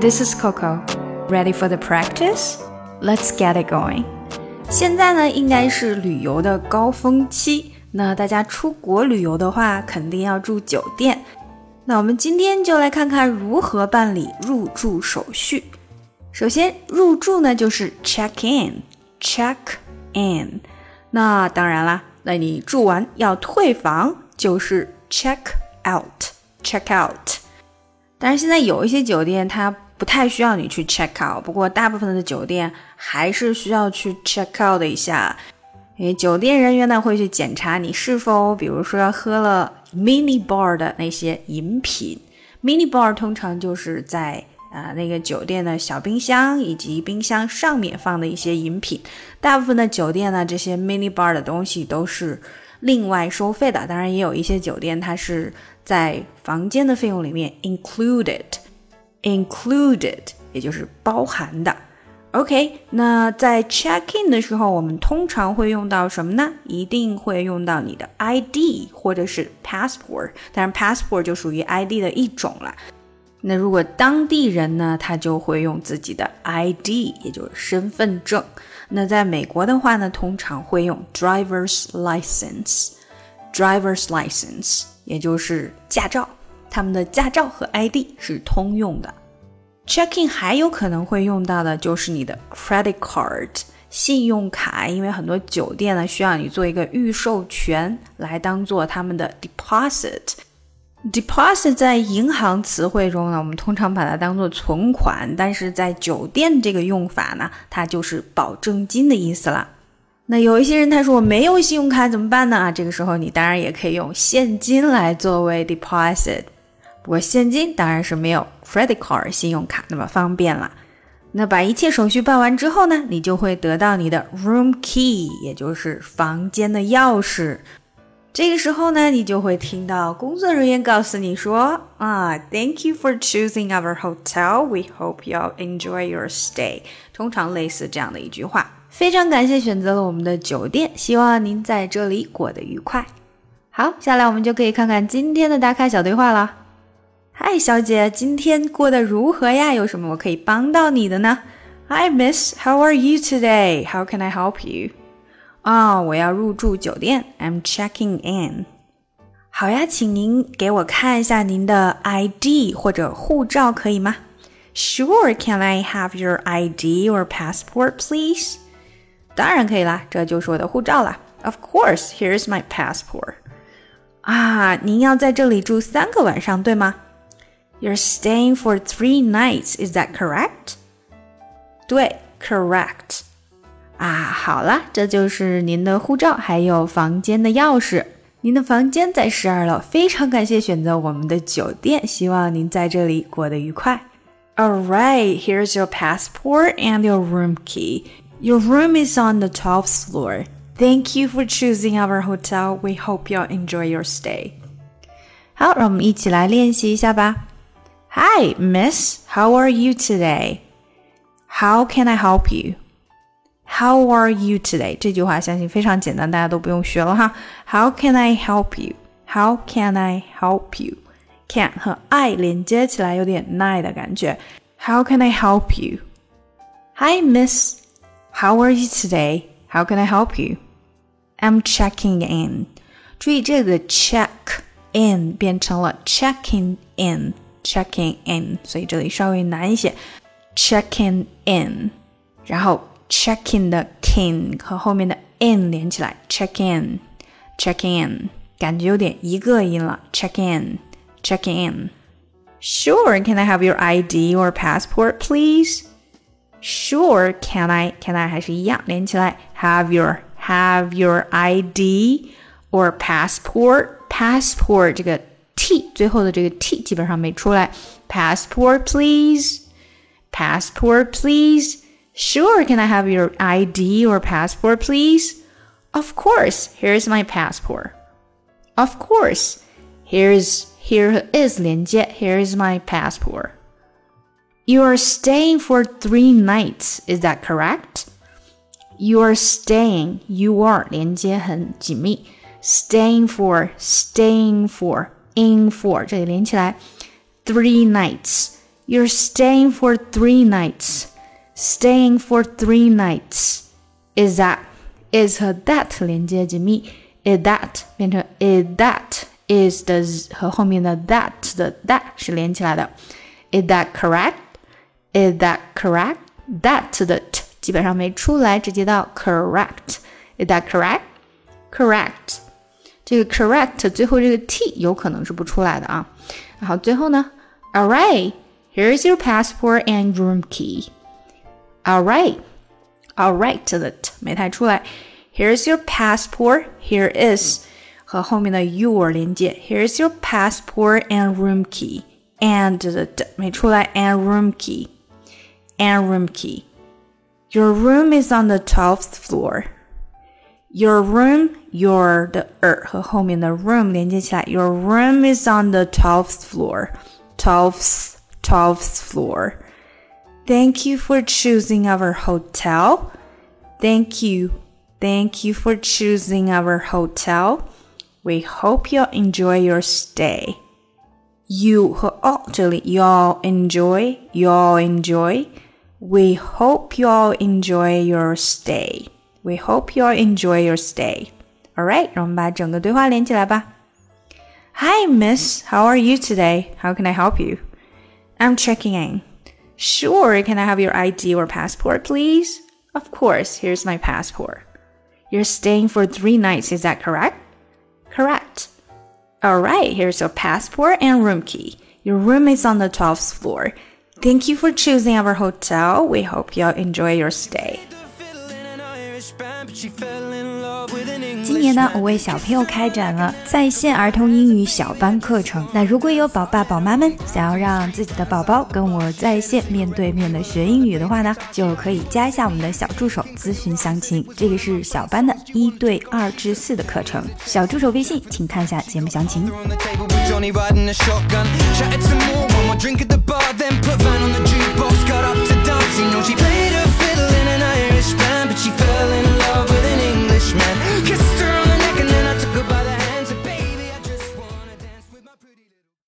This is Coco. Ready for the practice? Let's get it going. 现在呢，应该是旅游的高峰期。那大家出国旅游的话，肯定要住酒店。那我们今天就来看看如何办理入住手续。首先，入住呢就是 check in，check in。那当然啦，那你住完要退房就是 check out，check out。但是现在有一些酒店它不太需要你去 check out，不过大部分的酒店还是需要去 check out 的一下，因为酒店人员呢会去检查你是否，比如说要喝了 mini bar 的那些饮品。mini bar 通常就是在啊那个酒店的小冰箱以及冰箱上面放的一些饮品。大部分的酒店呢，这些 mini bar 的东西都是另外收费的，当然也有一些酒店它是在房间的费用里面 included。included，也就是包含的。OK，那在 check in 的时候，我们通常会用到什么呢？一定会用到你的 ID 或者是 passport，当然 passport 就属于 ID 的一种了。那如果当地人呢，他就会用自己的 ID，也就是身份证。那在美国的话呢，通常会用 driver's license，driver's license，也就是驾照。他们的驾照和 ID 是通用的。Checking 还有可能会用到的就是你的 credit card 信用卡，因为很多酒店呢需要你做一个预授权来当做他们的 deposit。deposit 在银行词汇中呢，我们通常把它当做存款，但是在酒店这个用法呢，它就是保证金的意思了。那有一些人他说我没有信用卡怎么办呢？这个时候你当然也可以用现金来作为 deposit。不过现金当然是没有 credit card 信用卡那么方便了。那把一切手续办完之后呢，你就会得到你的 room key，也就是房间的钥匙。这个时候呢，你就会听到工作人员告诉你说：“啊，Thank you for choosing our hotel. We hope you'll enjoy your stay。”通常类似这样的一句话。非常感谢选择了我们的酒店，希望您在这里过得愉快。好，下来我们就可以看看今天的打卡小对话了。嗨，小姐，今天过得如何呀？有什么我可以帮到你的呢？Hi, Miss. How are you today? How can I help you? 啊，我要入住酒店。I'm checking in. 好呀，请您给我看一下您的 ID 或者护照，可以吗？Sure. Can I have your ID or passport, please? 当然可以啦，这就是我的护照啦。Of course. Here's my passport. 啊，您要在这里住三个晚上，对吗 ？You're staying for three nights, is that correct? 对，correct。啊，好了，这就是您的护照，还有房间的钥匙。您的房间在十二楼，非常感谢选择我们的酒店，希望您在这里过得愉快。All right, here's your passport and your room key. Your room is on the 12th floor. Thank you for choosing our hotel. We hope you'll enjoy your stay. 好，让我们一起来练习一下吧。 Hi, Miss. How are you today? How can I help you? How are you today? 这句话相信非常简单，大家都不用学了哈。How can I help you? How can I help you? Can 和 I 连接起来有点耐的感觉。How can I help you? Hi, Miss. How are you today? How can I help you? I'm checking in. 注意这个 check in 变成了 checking in。 checking in，所以这里稍微难一些。checking in，然后 checking 的 king 和后面的 in 连起来，check in，check in，感觉有点一个音了。check in，checking in。Sure, can I have your ID or passport, please? Sure, can I? Can I 还是一样连起来？Have your have your ID or passport? Passport 这个 t 最后的这个 t 基本上没出来。Passport, please. Passport, please. Sure, can I have your ID or passport, please? Of course. Here's my passport. Of course. Here's here is 连接. Here is my passport. You are staying for three nights. Is that correct? You are staying. You are 连接很紧密. Staying for. Staying for in for 这里连起来，three nights。 You're staying for three nights. Staying for three nights. Is that is 和 that 连接紧密，is that 变成 is that is 的和后面的 that 的 that 是连起来的。Is that correct? Is that correct? That 的 t 基本上没出来，直接到 correct。Is that correct? Correct。 这个 correct 最后这个 t 有可能是不出来的啊。然后最后呢，All right, here's your passport and room key. All right. All right 的 t 没太出来。Here's your passport. Here is 和后面的 your 连接。Here's your passport and room key. And 的 d 没出来。And room key. And room key. Your room is on the twelfth floor. Your room, your 的 er 和后面的 room 连接起来。Your room is on the twelfth floor. Twelfth, twelfth floor. Thank you for choosing our hotel. Thank you. Thank you for choosing our hotel. We hope you'll enjoy your stay. You 和 all 这里 y'all enjoy, y'all enjoy. We hope y'all enjoy your stay. We hope you'll enjoy your stay. Alright, 让我们把整个对话连起来吧。Hi, Miss. How are you today? How can I help you? I'm checking in. Sure, can I have your ID or passport, please? Of course, here's my passport. You're staying for three nights, is that correct? Correct. Alright, here's your passport and room key. Your room is on the 12th floor. Thank you for choosing our hotel. We hope you'll enjoy your stay. 今年呢，我为小朋友开展了在线儿童英语小班课程。那如果有宝爸宝妈们想要让自己的宝宝跟我在线面对面的学英语的话呢，就可以加一下我们的小助手咨询详情。这个是小班的一对二至四的课程，小助手微信请看一下节目详情。